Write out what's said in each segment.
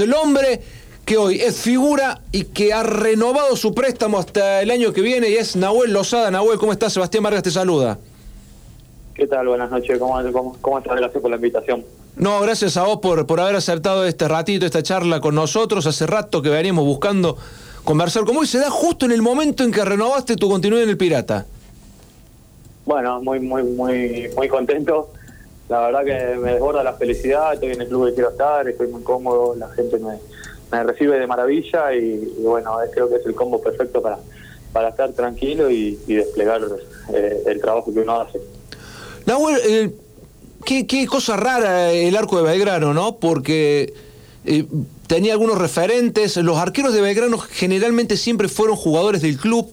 El hombre que hoy es figura y que ha renovado su préstamo hasta el año que viene y es Nahuel Lozada. Nahuel, ¿cómo estás? Sebastián Vargas te saluda. ¿Qué tal? Buenas noches. ¿Cómo, cómo, estás? Gracias por la invitación. No, gracias a vos por, por haber aceptado este ratito, esta charla con nosotros. Hace rato que veníamos buscando conversar con vos y se da justo en el momento en que renovaste tu continuidad en el Pirata. Bueno, muy, muy, muy, muy contento la verdad que me desborda la felicidad, estoy en el club que quiero estar, estoy muy cómodo, la gente me, recibe de maravilla y, bueno, creo que es el combo perfecto para, para estar tranquilo y, desplegar eh, el trabajo que uno hace. Nahuel, eh, qué, qué, cosa rara el arco de Belgrano, ¿no? Porque eh, tenía algunos referentes, los arqueros de Belgrano generalmente siempre fueron jugadores del club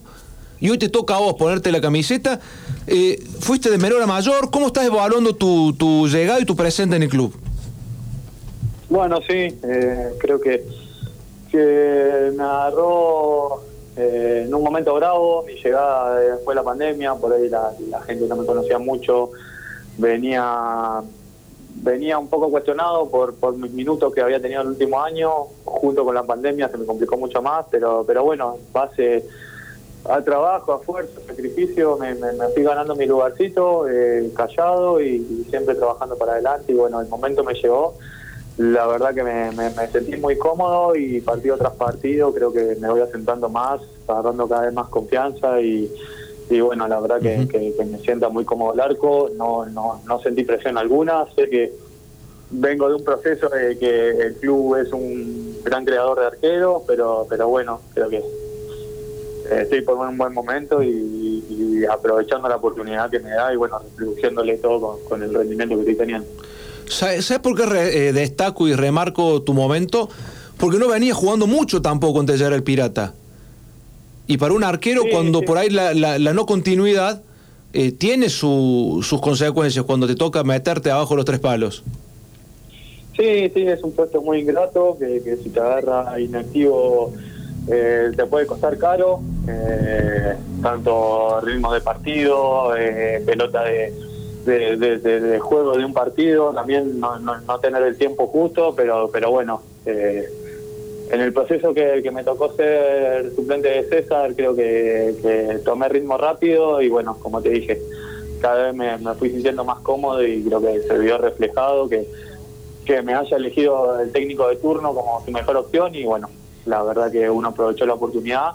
y hoy te toca a vos ponerte la camiseta. Eh, fuiste de menor a mayor, ¿cómo estás evaluando tu, tu llegada y tu presente en el club? Bueno, sí, eh, creo que, que me agarró eh, en un momento bravo, mi llegada de la pandemia, por ahí la, gente no me conocía mucho, venía venía un poco cuestionado por, por mis minutos que había tenido el último año, junto con la pandemia se me complicó mucho más, pero, pero bueno, base al trabajo, a fuerza, sacrificio, me, me, fui ganando mi lugarcito, eh, callado y, siempre trabajando para adelante. Y bueno, el momento me llegó. La verdad que me, sentí muy cómodo y partido tras partido creo que me voy asentando más, agarrando cada vez más confianza y, bueno, la verdad que, me sienta muy cómodo el arco, no, no, no sentí presión alguna, sé que vengo de un proceso de que el club es un gran creador de arqueros, pero, pero bueno, creo que estoy por un buen momento y, aprovechando la oportunidad que me da y bueno, reproduciéndole todo con, el rendimiento que estoy teniendo. ¿Sabes por qué eh, destaco y remarco tu momento? Porque no venía jugando mucho tampoco antes de llegar el Pirata. Y para un arquero, cuando por ahí la, no continuidad eh, tiene sus consecuencias cuando te toca meterte abajo los tres palos. Sí, sí, es un puesto muy ingrato, que, que si te agarra inactivo eh, te puede costar caro, eh, tanto ritmo de partido, eh, pelota de, juego de un partido, también no, no, tener el tiempo justo, pero, pero bueno, en el proceso que, que, me tocó ser suplente de César, creo que, tomé ritmo rápido y bueno, como te dije, cada vez me, me, fui sintiendo más cómodo y creo que se vio reflejado que, que me haya elegido el técnico de turno como su mejor opción y bueno, la verdad que uno aprovechó la oportunidad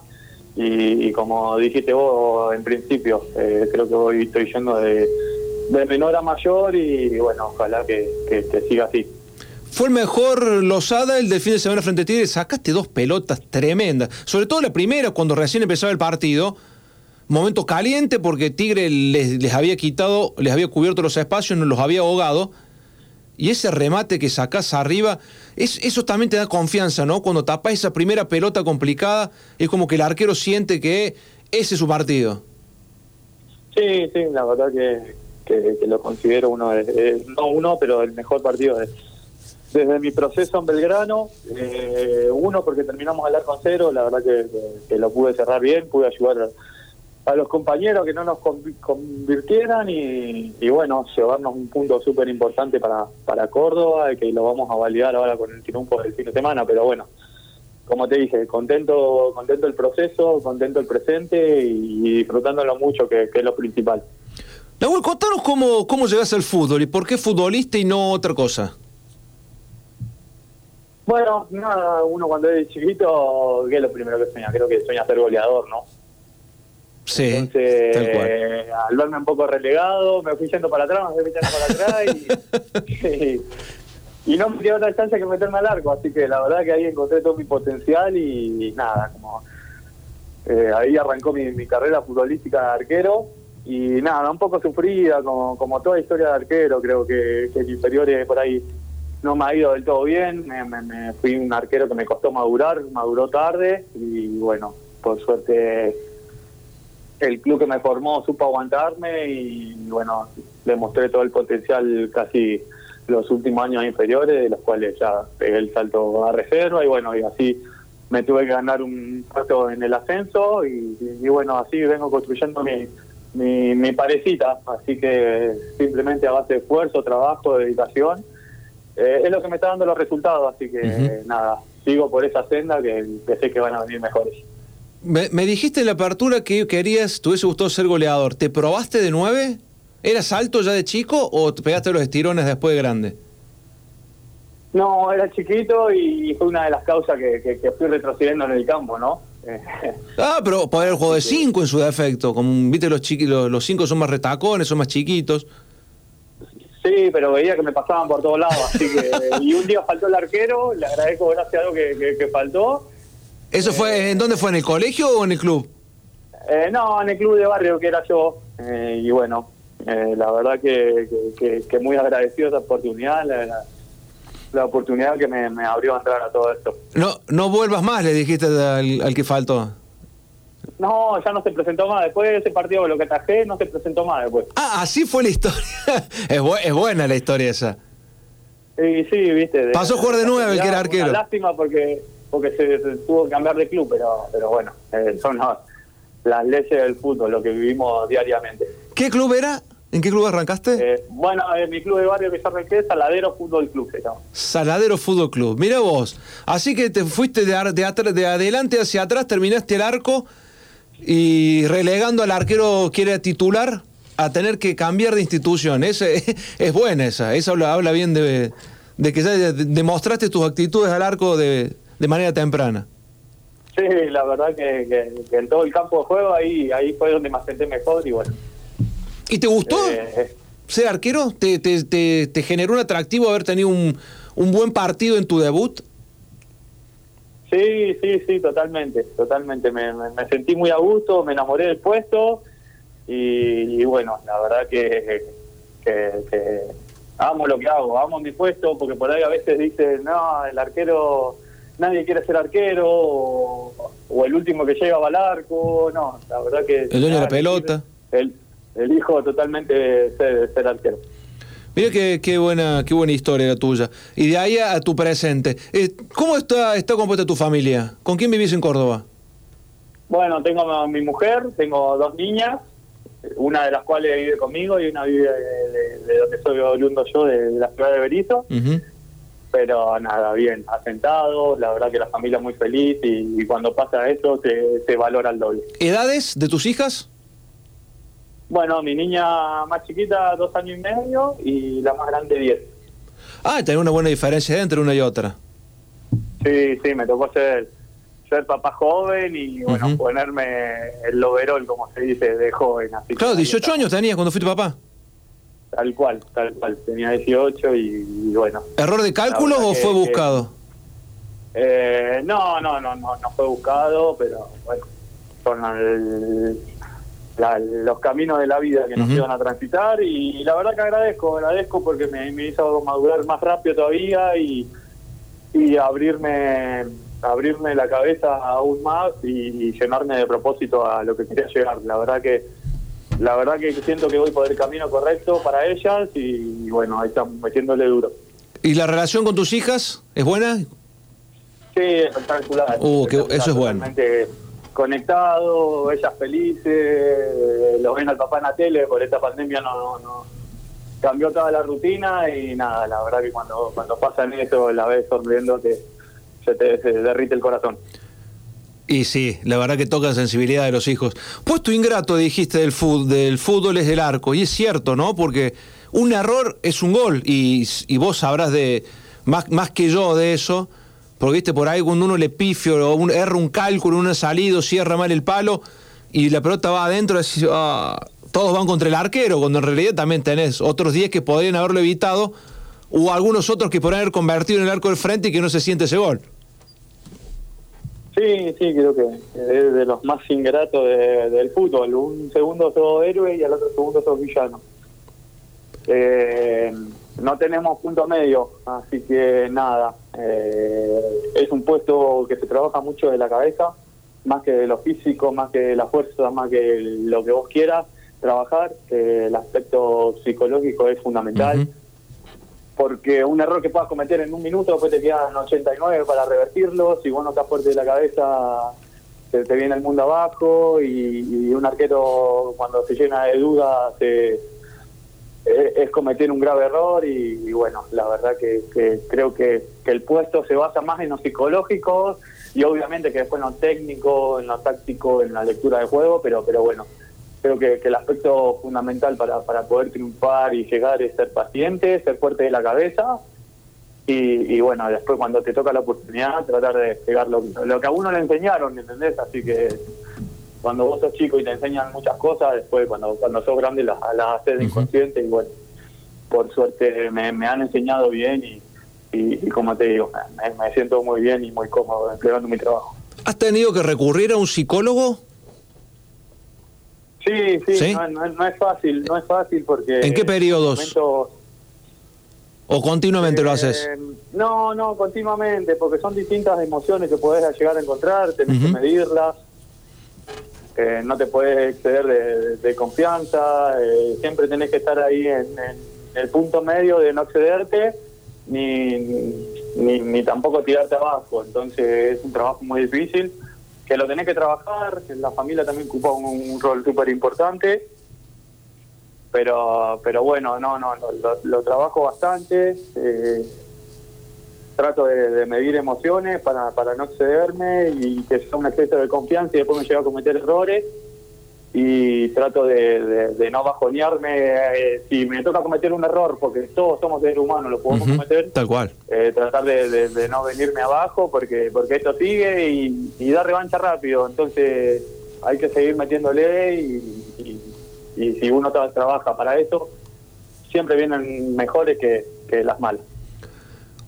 y, como dijiste vos en principio, eh, creo que hoy estoy yendo de, menor a mayor y bueno, ojalá que, siga así. Fue el mejor Lozada el del fin de semana frente a Tigre. Sacaste dos pelotas tremendas. Sobre todo la primera, cuando recién empezaba el partido. Momento caliente porque Tigre les había quitado, les había cubierto los espacios, no los había ahogado. Y ese remate que sacás arriba, es, eso también te da confianza, ¿no? Cuando tapas esa primera pelota complicada, es como que el arquero siente que ese es su partido. Sí, sí, la verdad que, lo considero uno, de, no uno, pero el mejor partido desde mi proceso en Belgrano. Eh, uno, porque terminamos al arco cero, la verdad que, que, lo pude cerrar bien, pude ayudar a los compañeros que no nos convirtieran y, bueno, llevarnos un punto súper importante para, para Córdoba, que lo vamos a validar ahora con el triunfo del fin de semana, pero bueno, como te dije, contento contento el proceso, contento el presente y, disfrutándolo mucho, que, es lo principal. Nahuel, contanos cómo, cómo llegas al fútbol y por qué futbolista y no otra cosa. Bueno, nada, uno cuando es chiquito, ¿qué es lo primero que sueña? Creo que sueña ser goleador, ¿no? Sí, Entonces, al verme un poco relegado, me fui yendo para atrás, me fui yendo para atrás y, no me dio otra chance que meterme al arco. Así que la verdad que ahí encontré todo mi potencial y, nada, como eh, ahí arrancó mi, carrera futbolística de arquero y nada, un poco sufrida, como, como toda historia de arquero, creo que, que el inferior por ahí no me ha ido del todo bien, me, me fui un arquero que me costó madurar, maduró tarde y bueno, por suerte el club que me formó supo aguantarme y bueno, le mostré todo el potencial casi los últimos años inferiores, de los cuales ya pegué el salto a reserva y bueno, y así me tuve que ganar un puesto en el ascenso y, bueno, así vengo construyendo mi, mi, parecita, así que simplemente a base de esfuerzo, trabajo, dedicación eh, es lo que me está dando los resultados, así que nada, sigo por esa senda que, sé que van a venir mejores. Me, dijiste en la apertura que querías, te hubiese gustado ser goleador. ¿Te probaste de nueve? ¿Eras alto ya de chico o te pegaste los estirones después de grande? No, era chiquito y fue una de las causas que, fui retrocediendo en el campo, ¿no? ah, pero poder el juego de cinco en su defecto. Como viste, los, los, los cinco son más retacones, son más chiquitos. Sí, pero veía que me pasaban por todos lados, así que... y un día faltó el arquero, le agradezco gracias a Dios que, faltó. ¿Eso fue, en dónde fue, en el colegio o en el club? Eh, no, en el club de barrio que era yo, eh, y bueno, eh, la verdad que, que, muy agradecido esa oportunidad, la, oportunidad que me, abrió a entrar a todo esto. No, no vuelvas más, le dijiste al que faltó. No, ya no se presentó más. Después de ese partido lo que tajé, no se presentó más después. Ah, así fue la historia. es, es buena la historia esa. Sí, sí, viste. Pasó a jugar de nueve el que era arquero. Una lástima porque porque se, tuvo que cambiar de club, pero pero bueno, eh, son las, leyes del fútbol, lo que vivimos diariamente. ¿Qué club era? ¿En qué club arrancaste? Eh, bueno, en mi club de barrio que yo arranqué, Saladero Fútbol Club se Saladero Fútbol Club. Mira vos, así que te fuiste de, de, de adelante hacia atrás, terminaste el arco y relegando al arquero quiere titular a tener que cambiar de institución. Es, es, buena esa, esa habla, bien de, de que ya demostraste tus actitudes al arco de, de manera temprana. Sí, la verdad que, en todo el campo de juego ahí, ahí fue donde me senté mejor y bueno. ¿Y te gustó eh, ser arquero? ¿Te, te, te, te generó un atractivo haber tenido un, un buen partido en tu debut? Sí, sí, sí, totalmente, totalmente. Me, sentí muy a gusto, me enamoré del puesto y, bueno, la verdad que, que, amo lo que hago, amo mi puesto porque por ahí a veces dicen, no, el arquero, nadie quiere ser arquero o, el último que llega al arco, no, la verdad que... El dueño de la pelota. El, elijo totalmente ser, ser arquero. Mira qué, qué, buena, qué buena historia la tuya. Y de ahí a, tu presente. Eh, ¿Cómo está, está compuesta tu familia? ¿Con quién vivís en Córdoba? Bueno, tengo a mi mujer, tengo dos niñas, una de las cuales vive conmigo y una vive de, donde soy oriundo yo, de, la ciudad de Berizo. Pero nada, bien, asentado, la verdad que la familia muy feliz y, cuando pasa eso se, se valora el doble. ¿Edades de tus hijas? Bueno, mi niña más chiquita, dos años y medio, y la más grande, diez. Ah, tiene una buena diferencia entre una y otra. Sí, sí, me tocó ser, ser papá joven y, bueno, ponerme el overol, como se dice, de joven. Así claro, 18 años tenías cuando fuiste papá. Tal cual, tal cual. Tenía 18 y, bueno. ¿Error de cálculo o fue buscado? eh, no, no, no, no, no fue buscado, pero bueno, son el, los caminos de la vida que nos iban a transitar y, la verdad que agradezco, agradezco porque me, hizo madurar más rápido todavía y, y abrirme abrirme la cabeza aún más y, llenarme de propósito a lo que quería llegar. La verdad que la verdad que siento que voy por el camino correcto para ellas y, bueno, ahí estamos metiéndole duro. ¿Y la relación con tus hijas es buena? Sí, espectacular. Uh, eso es bueno conectado, ellas felices, los ven al papá en la tele, por esta pandemia no, no, cambió toda la rutina y nada, la verdad que cuando, cuando pasan eso la ves sonriéndote, se te derrite el corazón. Y sí, la verdad que toca sensibilidad de los hijos. Puesto ingrato dijiste del fútbol, es del arco, y es cierto, ¿no? Porque un error es un gol, y, y vos sabrás de más, más que yo de eso porque viste, por ahí cuando uno le pifio o un, erra un cálculo, uno ha salido, cierra mal el palo y la pelota va adentro, ah, todos van contra el arquero, cuando en realidad también tenés otros 10 que podrían haberlo evitado o algunos otros que podrían haber convertido en el arco del frente y que no se siente ese gol. Sí, sí, creo que es de los más ingratos del fútbol. Un segundo sos héroe y al otro segundo sos villano. Eh, no tenemos punto medio, así que nada. Eh, es un puesto que se trabaja mucho de la cabeza, más que de lo físico, más que de la fuerza, más que lo que vos quieras trabajar. el aspecto psicológico es fundamental. Porque un error que puedas cometer en un minuto, después te quedan 89 para revertirlo. Si vos no estás fuerte de la cabeza, te, te viene el mundo abajo. Y, un arquero, cuando se llena de dudas, eh, es cometer un grave error y, bueno, la verdad que, creo que, el puesto se basa más en lo psicológico y obviamente que después en lo técnico, en lo táctico, en la lectura de juego, pero, pero bueno, creo que, el aspecto fundamental para, para poder triunfar y llegar es ser paciente, ser fuerte de la cabeza y, bueno, después cuando te toca la oportunidad tratar de llegar lo, lo que a uno le enseñaron, ¿entendés? Así que cuando vos sos chico y te enseñan muchas cosas, después cuando cuando sos grande las, las haces de inconsciente y bueno, por suerte me, han enseñado bien y, y, como te digo, me, siento muy bien y muy cómodo empleando mi trabajo. ¿Has tenido que recurrir a un psicólogo? Sí, sí, No, es fácil, no es fácil porque... ¿En qué periodos? ¿O continuamente lo haces? Eh, no, no, continuamente, porque son distintas emociones que podés llegar a encontrar, tenés que medirlas no te puedes exceder de, confianza, eh, siempre tenés que estar ahí en, el punto medio de no excederte ni, ni, tampoco tirarte abajo. Entonces es un trabajo muy difícil, que lo tenés que trabajar, que la familia también ocupa un, rol súper importante. Pero, pero bueno, no, no, lo, trabajo bastante. Eh, trato de, medir emociones para, para no excederme y que sea un exceso de confianza y después me llevo a cometer errores y trato de, no bajonearme eh, si me toca cometer un error porque todos somos seres humanos lo podemos cometer tal cual eh, tratar de, no venirme abajo porque porque esto sigue y, y da revancha rápido entonces hay que seguir metiéndole y, y, si uno trabaja para eso siempre vienen mejores que, que las malas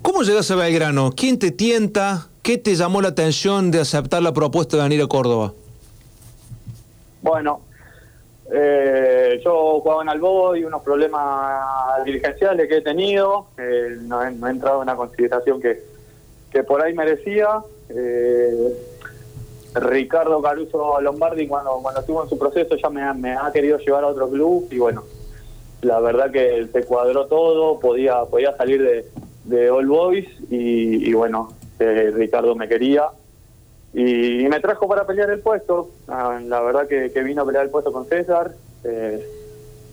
¿Cómo llegas a Belgrano? ¿Quién te tienta? ¿Qué te llamó la atención de aceptar la propuesta de venir a Córdoba? Bueno, eh, yo jugaba en Albo y unos problemas dirigenciales que he tenido, no, he, entrado en una consideración que, que por ahí merecía. Eh, Ricardo Caruso Lombardi cuando, cuando estuvo en su proceso ya me, me ha querido llevar a otro club y bueno, la verdad que se cuadró todo, podía, podía salir de, de All Boys y, bueno, eh, Ricardo me quería y, me trajo para pelear el puesto. Ah, la verdad que, vino a pelear el puesto con César, eh,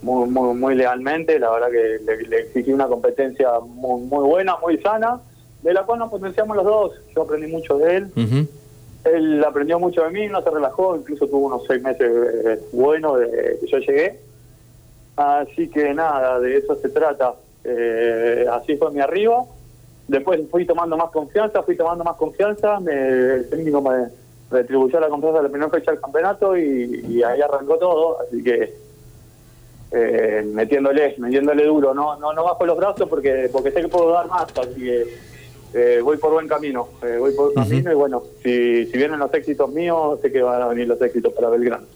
muy, muy, muy lealmente, la verdad que le, exigí una competencia muy, muy buena, muy sana, de la cual nos potenciamos los dos. Yo aprendí mucho de él. Él aprendió mucho de mí, no se relajó, incluso tuvo unos seis meses eh, buenos de que yo llegué. Así que nada, de eso se trata. Eh, así fue mi arriba. Después fui tomando más confianza, fui tomando más confianza. Me, el técnico me retribuyó la confianza de la primera fecha del campeonato y, ahí arrancó todo. Así que eh, metiéndole, metiéndole duro. No, no, no bajo los brazos porque, porque sé que puedo dar más. Así que eh, voy por buen camino. Eh, voy por buen camino y bueno, si, si vienen los éxitos míos, sé que van a venir los éxitos para Belgrano.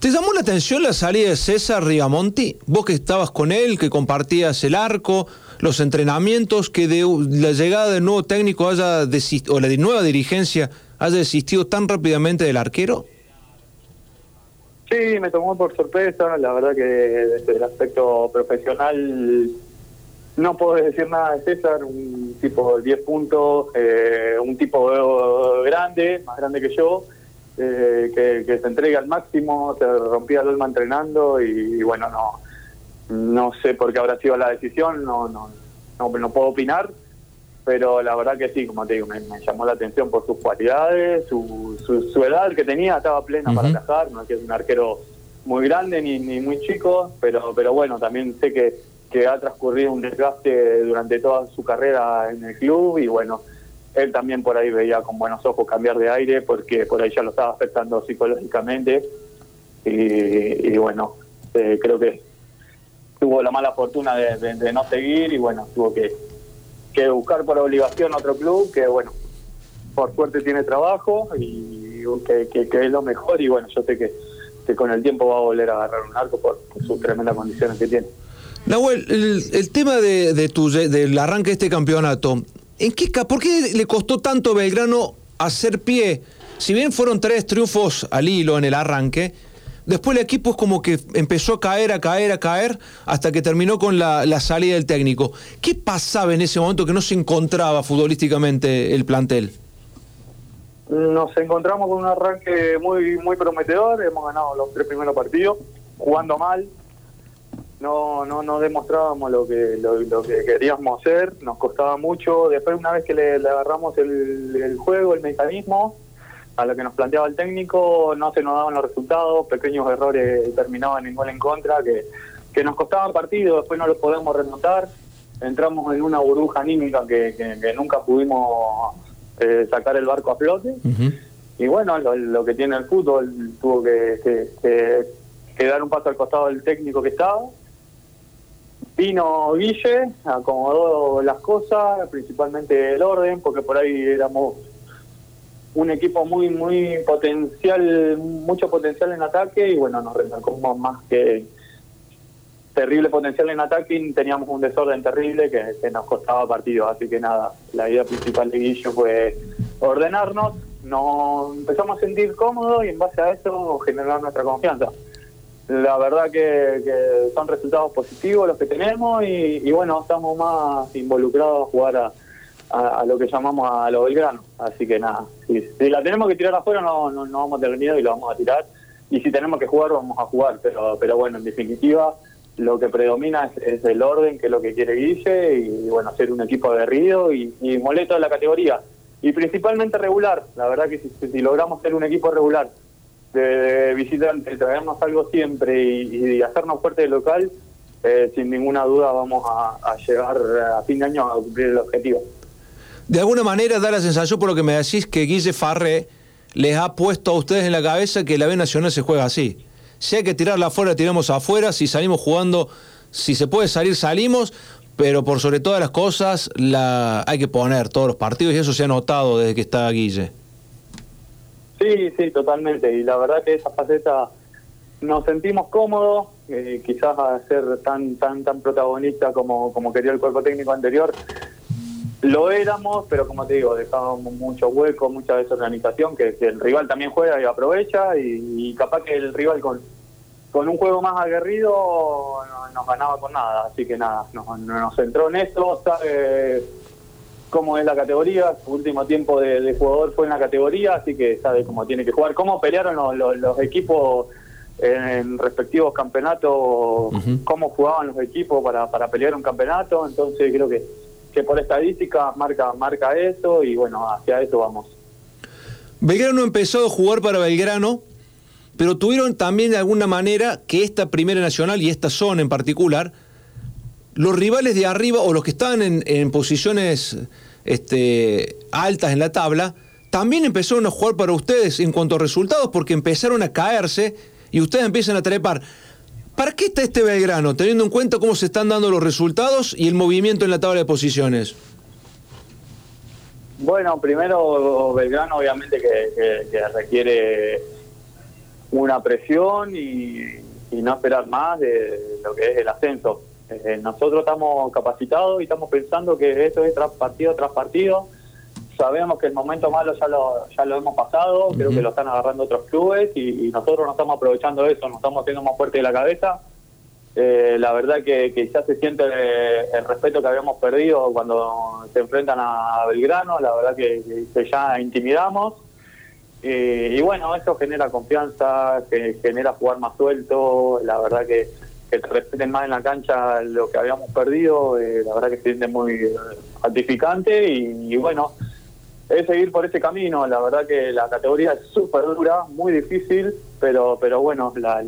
¿Te llamó la atención la salida de César Rigamonti? Vos que estabas con él, que compartías el arco, los entrenamientos, que de la llegada del nuevo técnico haya o la nueva dirigencia haya desistido tan rápidamente del arquero? Sí, me tomó por sorpresa. La verdad que desde el aspecto profesional no puedo decir nada de César, un tipo de 10 puntos, eh, un tipo grande, más grande que yo eh, que, se entrega al máximo, se rompía el alma entrenando y, bueno, no no sé por qué habrá sido la decisión, no, no, no, puedo opinar, pero la verdad que sí, como te digo, me, llamó la atención por sus cualidades, su, su, edad que tenía, estaba plena para atajar, no es que es un arquero muy grande ni, ni muy chico, pero, pero bueno, también sé que, que ha transcurrido un desgaste durante toda su carrera en el club y bueno, él también por ahí veía con buenos ojos cambiar de aire porque por ahí ya lo estaba afectando psicológicamente y, bueno, eh, creo que tuvo la mala fortuna de, no seguir y bueno, tuvo que, buscar por obligación otro club que bueno, por suerte tiene trabajo y que, que, es lo mejor y bueno, yo sé que, con el tiempo va a volver a agarrar un arco por, sus tremendas condiciones que tiene. Nahuel, el, el tema de, de tu, del arranque de este campeonato, ¿En qué, ¿Por qué le costó tanto Belgrano hacer pie? Si bien fueron tres triunfos al hilo en el arranque, después el equipo es como que empezó a caer, a caer, a caer, hasta que terminó con la, salida del técnico. ¿Qué pasaba en ese momento que no se encontraba futbolísticamente el plantel? Nos encontramos con un arranque muy muy prometedor, hemos ganado los tres primeros partidos, jugando mal, no no no demostrábamos lo que lo, que queríamos hacer, nos costaba mucho. Después, una vez que le, agarramos el, juego, el mecanismo, a lo que nos planteaba el técnico, no se nos daban los resultados, pequeños errores terminaban en gol en contra, que, que nos costaban partidos, después no los podemos remontar. Entramos en una burbuja anímica que, que, nunca pudimos eh, sacar el barco a flote. Y bueno, lo, que tiene el fútbol, tuvo que, que dar un paso al costado del técnico que estaba Vino Guille, acomodó las cosas, principalmente el orden, porque por ahí éramos un equipo muy, muy potencial, mucho potencial en ataque y bueno, nos remarcamos más que terrible potencial en ataque y teníamos un desorden terrible que, nos costaba partidos. Así que nada, la idea principal de Guille fue ordenarnos, nos empezamos a sentir cómodos y en base a eso generar nuestra confianza la verdad que, son resultados positivos los que tenemos y, bueno, estamos más involucrados a jugar a, lo que llamamos a lo Belgrano. Así que nada, si, la tenemos que tirar afuera no, no, vamos a tener miedo y lo vamos a tirar. Y si tenemos que jugar, vamos a jugar. Pero, pero bueno, en definitiva, lo que predomina es, el orden, que es lo que quiere Guille, y, bueno, ser un equipo aguerrido y, y molesto de la categoría. Y principalmente regular. La verdad que si logramos ser un equipo regular de, visitante, traernos algo siempre y, hacernos fuerte de local, eh, sin ninguna duda vamos a, llegar a fin de año a cumplir el objetivo. De alguna manera da la sensación, por lo que me decís, que Guille Farré les ha puesto a ustedes en la cabeza que la B Nacional se juega así. Si hay que tirarla afuera, tiramos afuera. Si salimos jugando, si se puede salir, salimos. Pero por sobre todas las cosas, la hay que poner todos los partidos y eso se ha notado desde que está Guille. Sí, sí, totalmente. Y la verdad que esa faceta nos sentimos cómodos, eh, quizás a ser tan tan tan protagonista como, como quería el cuerpo técnico anterior. Lo éramos, pero como te digo, dejábamos mucho hueco, mucha desorganización, que, el rival también juega y aprovecha, y, capaz que el rival con, con un juego más aguerrido no, nos ganaba con nada. Así que nada, nos, nos centró en esto, sabe cómo es la categoría, su último tiempo de, jugador fue en la categoría, así que sabe cómo tiene que jugar, cómo pelearon los, equipos en respectivos campeonatos, cómo jugaban los equipos para, para pelear un campeonato, entonces creo que, que por estadística marca, marca eso y bueno, hacia eso vamos. Belgrano empezó a jugar para Belgrano, pero tuvieron también de alguna manera que esta Primera Nacional y esta zona en particular los rivales de arriba o los que estaban en, posiciones este, altas en la tabla, también empezaron a jugar para ustedes en cuanto a resultados porque empezaron a caerse y ustedes empiezan a trepar. ¿Para qué está este Belgrano, teniendo en cuenta cómo se están dando los resultados y el movimiento en la tabla de posiciones? Bueno, primero Belgrano obviamente que, requiere una presión y, y, no esperar más de lo que es el ascenso. Eh, nosotros estamos capacitados y estamos pensando que esto es tras partido tras partido. Sabemos que el momento malo ya lo, ya lo hemos pasado, creo que lo están agarrando otros clubes y, nosotros no estamos aprovechando eso, nos estamos haciendo más fuerte de la cabeza. Eh, la verdad que, ya se siente el, respeto que habíamos perdido cuando se enfrentan a Belgrano, la verdad que, ya intimidamos. Eh, y bueno, eso genera confianza, que genera jugar más suelto, la verdad que que te respeten más en la cancha lo que habíamos perdido, eh, la verdad que se siente muy gratificante y, bueno, es seguir por ese camino, la verdad que la categoría es súper dura, muy difícil, pero, pero bueno, la,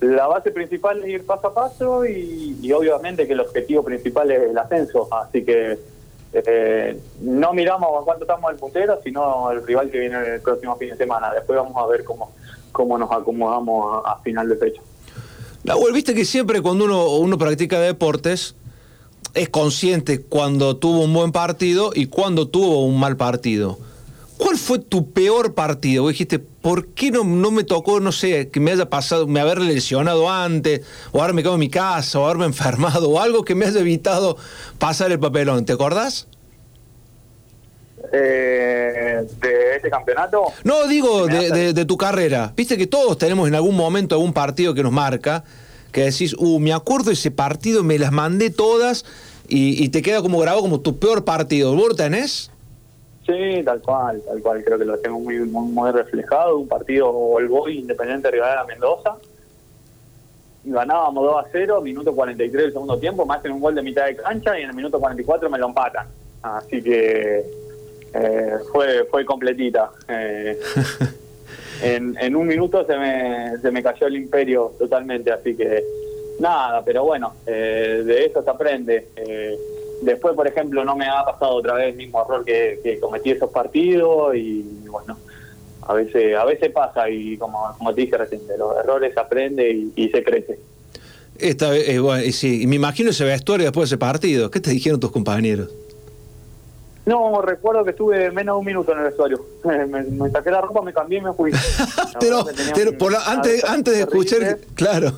la base principal es ir paso a paso y, obviamente que el objetivo principal es el ascenso, así que eh, no miramos a cuánto estamos el puntero, sino el rival que viene el próximo fin de semana. Después vamos a ver cómo, cómo nos acomodamos a final de fecha. La viste que siempre cuando uno, uno practica deportes es consciente cuando tuvo un buen partido y cuando tuvo un mal partido. ¿Cuál fue tu peor partido? Vos dijiste, ¿por qué no, no me tocó, no sé, que me haya pasado, me haber lesionado antes, o haberme quedado en mi casa, o haberme enfermado, o algo que me haya evitado pasar el papelón? ¿Te acordás? Eh, de este campeonato? No, digo de, tu carrera. Viste que todos tenemos en algún momento algún partido que nos marca, que decís, uh, me acuerdo de ese partido, me las mandé todas y, te queda como grabado como tu peor partido. ¿Vos tenés? Sí, tal cual, tal cual. Creo que lo tengo muy, muy, reflejado. Un partido, el Boy Independiente Rivadavia Mendoza. ganábamos 2 a 0, minuto 43 del segundo tiempo, me hacen un gol de mitad de cancha y en el minuto 44 me lo empatan. Así que eh, fue fue completita. Eh, en, en un minuto se me, se me cayó el imperio totalmente, así que nada, pero bueno, eh, de eso se aprende. Eh, después, por ejemplo, no me ha pasado otra vez el mismo error que, que cometí esos partidos y bueno, a veces a veces pasa y como, como te dije recién, de los errores se aprende y, y se crece. Esta vez, eh, bueno, y sí, me imagino ese vestuario después de ese partido. ¿Qué te dijeron tus compañeros? No, recuerdo que estuve menos de un minuto en el vestuario. Me, me saqué la ropa, me cambié y me fui. Pero, pero un- por la- antes, antes de escuchar, claro.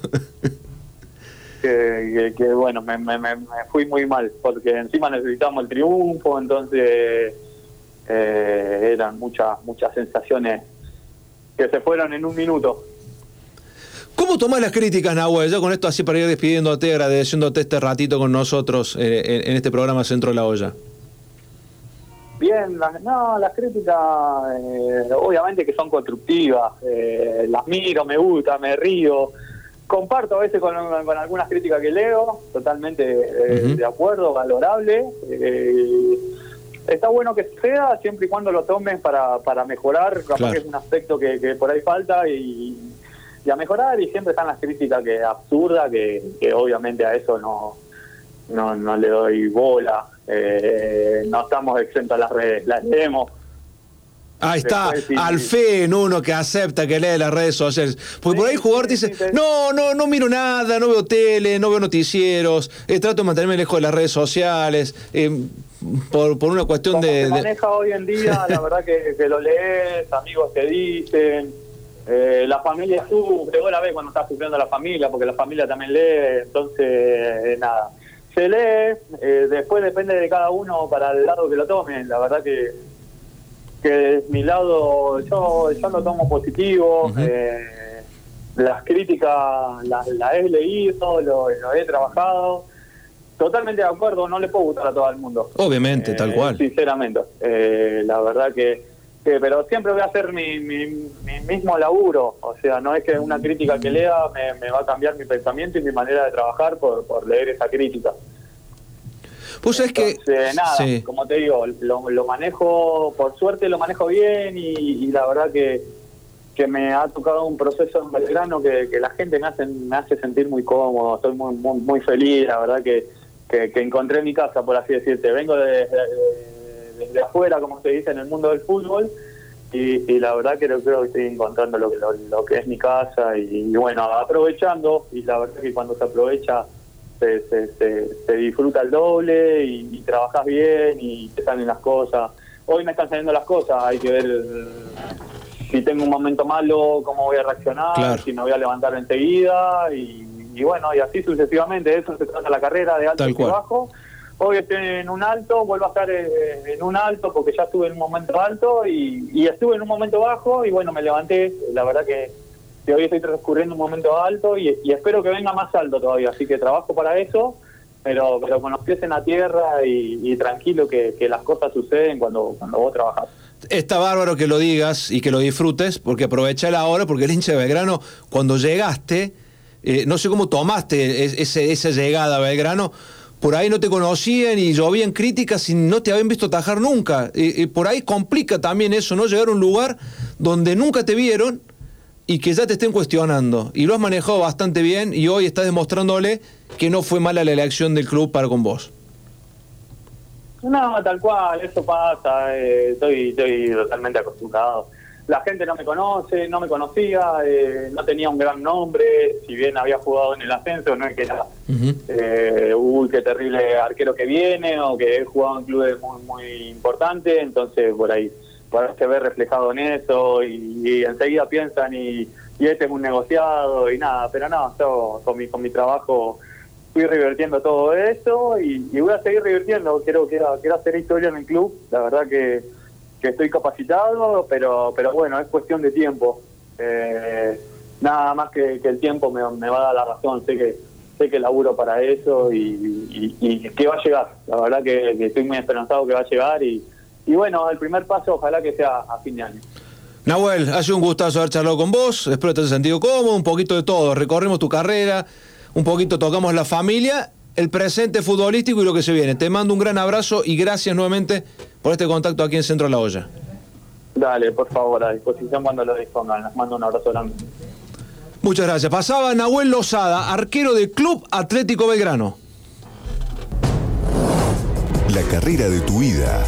que, que- que, bueno, me, me, me- me fui muy mal, porque encima necesitábamos el triunfo, entonces eh, eran muchas muchas sensaciones que se fueron en un minuto. ¿Cómo tomás las críticas, Nahuel? Ya con esto así para ir despidiéndote, agradeciéndote este ratito con nosotros eh, en, en este programa Centro de la Olla. Bien, las, no, las críticas eh, obviamente que son constructivas, eh, las miro, me gusta, me río, comparto a veces con, con algunas críticas que leo, totalmente eh, de acuerdo, valorable. eh, está bueno que sea siempre y cuando lo tomen para, para mejorar, capaz Claro. que es un aspecto que, que por ahí falta y, y a mejorar y siempre están las críticas que absurdas, que, que obviamente a eso no, no, no le doy bola. Eh, no estamos exentos a las redes, las leemos. Ahí está, Después, sí, al fe en uno que acepta que lee las redes sociales. Porque por ahí el jugador sí, dice, no, no, no miro nada, no veo tele, no veo noticieros, eh, trato de mantenerme lejos de las redes sociales, eh, por, por una cuestión Como de... se de- maneja hoy en día, la verdad que, que lo lees, amigos te dicen, eh, la familia sufre, vos la ves cuando está sufriendo la familia, porque la familia también lee, entonces, nada. Se lee, eh, después depende de cada uno para el lado que lo tome, la verdad que que mi lado yo, yo lo tomo positivo, eh, las críticas las, las he leído, lo, lo he trabajado, totalmente de acuerdo, no le puedo gustar a todo el mundo. Obviamente, tal Eh, cual. Sinceramente, Eh, la verdad que, que- pero siempre voy a hacer mi, mi, mi mismo laburo, o sea, no es que una crítica que lea me, me va a cambiar mi pensamiento y mi manera de trabajar por, por leer esa crítica. Pues es que... Nada, Sí. como te digo, lo, lo manejo, por suerte lo manejo bien y, y la verdad que, que me ha tocado un proceso en Belgrano que, que la gente me hace, me hace sentir muy cómodo, estoy muy, muy, muy feliz, la verdad que, que, que encontré mi casa, por así decirte. Vengo de- de- desde afuera, como se dice, en el mundo del fútbol y, y la verdad que creo, creo que estoy encontrando lo, que- lo, lo que es mi casa y, y bueno, aprovechando y la verdad que cuando se aprovecha se, se, se, se disfruta el doble y, y trabajas bien y te salen las cosas. Hoy me están saliendo las cosas, hay que ver si tengo un momento malo, cómo voy a reaccionar, Claro. si me voy a levantar enseguida y, y bueno, y así sucesivamente, de eso se trata la carrera, de alto Tal y cual. bajo. Hoy estoy en un alto, vuelvo a estar eh, en un alto porque ya estuve en un momento alto y, y estuve en un momento bajo y bueno, me levanté, la verdad que, que hoy estoy transcurriendo un momento alto y, espero que venga más alto todavía, así que trabajo para eso, pero, pero con los pies en la tierra y, tranquilo que, las cosas suceden cuando, cuando vos trabajás. Está bárbaro que lo digas y que lo disfrutes, porque aprovecha la hora, porque el hincha de Belgrano, cuando llegaste, eh, no sé cómo tomaste es- ese, esa llegada a Belgrano, por ahí no te conocían y llovían críticas y no te habían visto tajar nunca. Y, y por ahí complica también eso, ¿no? Llegar a un lugar donde nunca te vieron y que ya te estén cuestionando. Y lo has manejado bastante bien y hoy estás demostrándole que no fue mala la elección del club para con vos. No, tal cual, eso pasa, eh, estoy, estoy totalmente acostumbrado. La gente no me conoce, no me conocía, eh, no tenía un gran nombre, si bien había jugado en el ascenso, no es que era, eh, uy, qué terrible arquero que viene, o que he jugado en clubes muy, muy importantes, entonces por ahí, por ahí se ve reflejado en eso, y, enseguida piensan, y, este es un negociado, y nada, pero no, yo con mi, con mi trabajo fui revirtiendo todo eso y, voy a seguir revirtiendo. Quiero, quiero, quiero hacer historia en el club. La verdad que, que estoy capacitado, pero, pero bueno, es cuestión de tiempo. Eh, nada más que, el tiempo me, me va a dar la razón. Sé que sé que laburo para eso y que va a llegar. La verdad que, que estoy muy esperanzado que va a llegar y, y bueno, el primer paso ojalá que sea a fin de año. Nahuel, ha sido un gustazo haber charlado con vos. Espero que te hayas sentido cómodo, un poquito de todo. Recorrimos tu carrera, un poquito tocamos la familia, el presente futbolístico y lo que se viene. Te mando un gran abrazo y gracias nuevamente por este contacto aquí en Centro de la Olla. Dale, por favor, a disposición cuando lo dispongan. Les mando un abrazo grande. Muchas gracias. Pasaba Nahuel Lozada, arquero del Club Atlético Belgrano. La carrera de tu vida